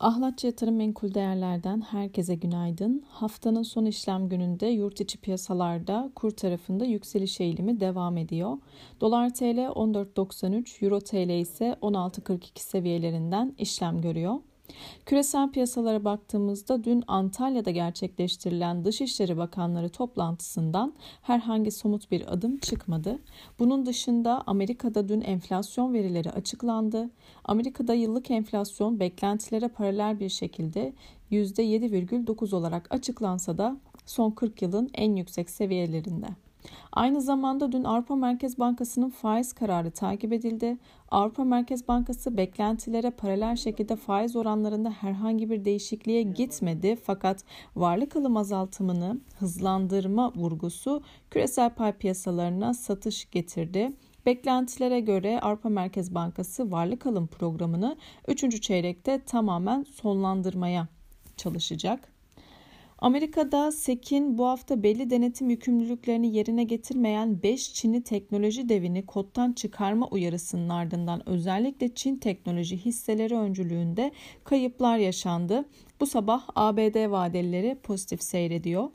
Ahlatçı Yatırım Menkul Değerler'den herkese günaydın. Haftanın son işlem gününde yurt içi piyasalarda kur tarafında yükseliş eğilimi devam ediyor. Dolar TL 14.93, Euro TL ise 16.42 seviyelerinden işlem görüyor. Küresel piyasalara baktığımızda dün Antalya'da gerçekleştirilen Dışişleri Bakanları toplantısından herhangi somut bir adım çıkmadı. Bunun dışında Amerika'da dün enflasyon verileri açıklandı. Amerika'da yıllık enflasyon beklentilere paralel bir şekilde %7,9 olarak açıklansa da son 40 yılın en yüksek seviyelerinde. Aynı zamanda dün Avrupa Merkez Bankası'nın faiz kararı takip edildi. Avrupa Merkez Bankası beklentilere paralel şekilde faiz oranlarında herhangi bir değişikliğe gitmedi fakat varlık alım azaltımını hızlandırma vurgusu küresel pay piyasalarına satış getirdi. Beklentilere göre Avrupa Merkez Bankası varlık alım programını 3. çeyrekte tamamen sonlandırmaya çalışacak. Amerika'da SEC'in bu hafta belli denetim yükümlülüklerini yerine getirmeyen 5 Çin'i teknoloji devini kodtan çıkarma uyarısının ardından özellikle Çin teknoloji hisseleri öncülüğünde kayıplar yaşandı. Bu sabah ABD vadelileri pozitif seyrediyor.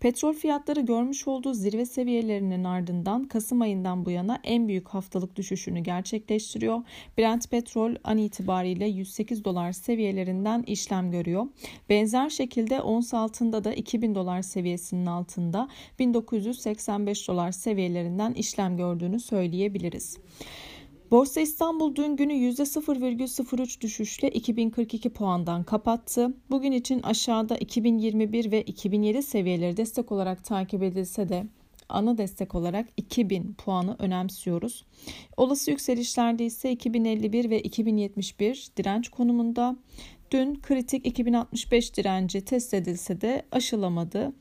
Petrol fiyatları görmüş olduğu zirve seviyelerinin ardından Kasım ayından bu yana en büyük haftalık düşüşünü gerçekleştiriyor. Brent petrol an itibariyle 108 dolar seviyelerinden işlem görüyor. Benzer şekilde ons altında da 2000 dolar seviyesinin altında 1985 dolar seviyelerinden işlem gördüğünü söyleyebiliriz. Borsa İstanbul dün günü %0,03 düşüşle 2042 puandan kapattı. Bugün için aşağıda 2021 ve 2007 seviyeleri destek olarak takip edilse de ana destek olarak 2000 puanı önemsiyoruz. Olası yükselişlerde ise 2051 ve 2071 direnç konumunda. Dün kritik 2065 direnci test edilse de aşılamadı.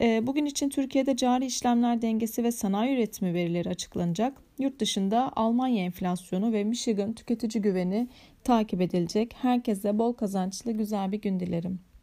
Ee, bugün için Türkiye'de cari işlemler dengesi ve sanayi üretimi verileri açıklanacak. Yurt dışında Almanya enflasyonu ve Michigan tüketici güveni takip edilecek. Herkese bol kazançlı güzel bir gün dilerim.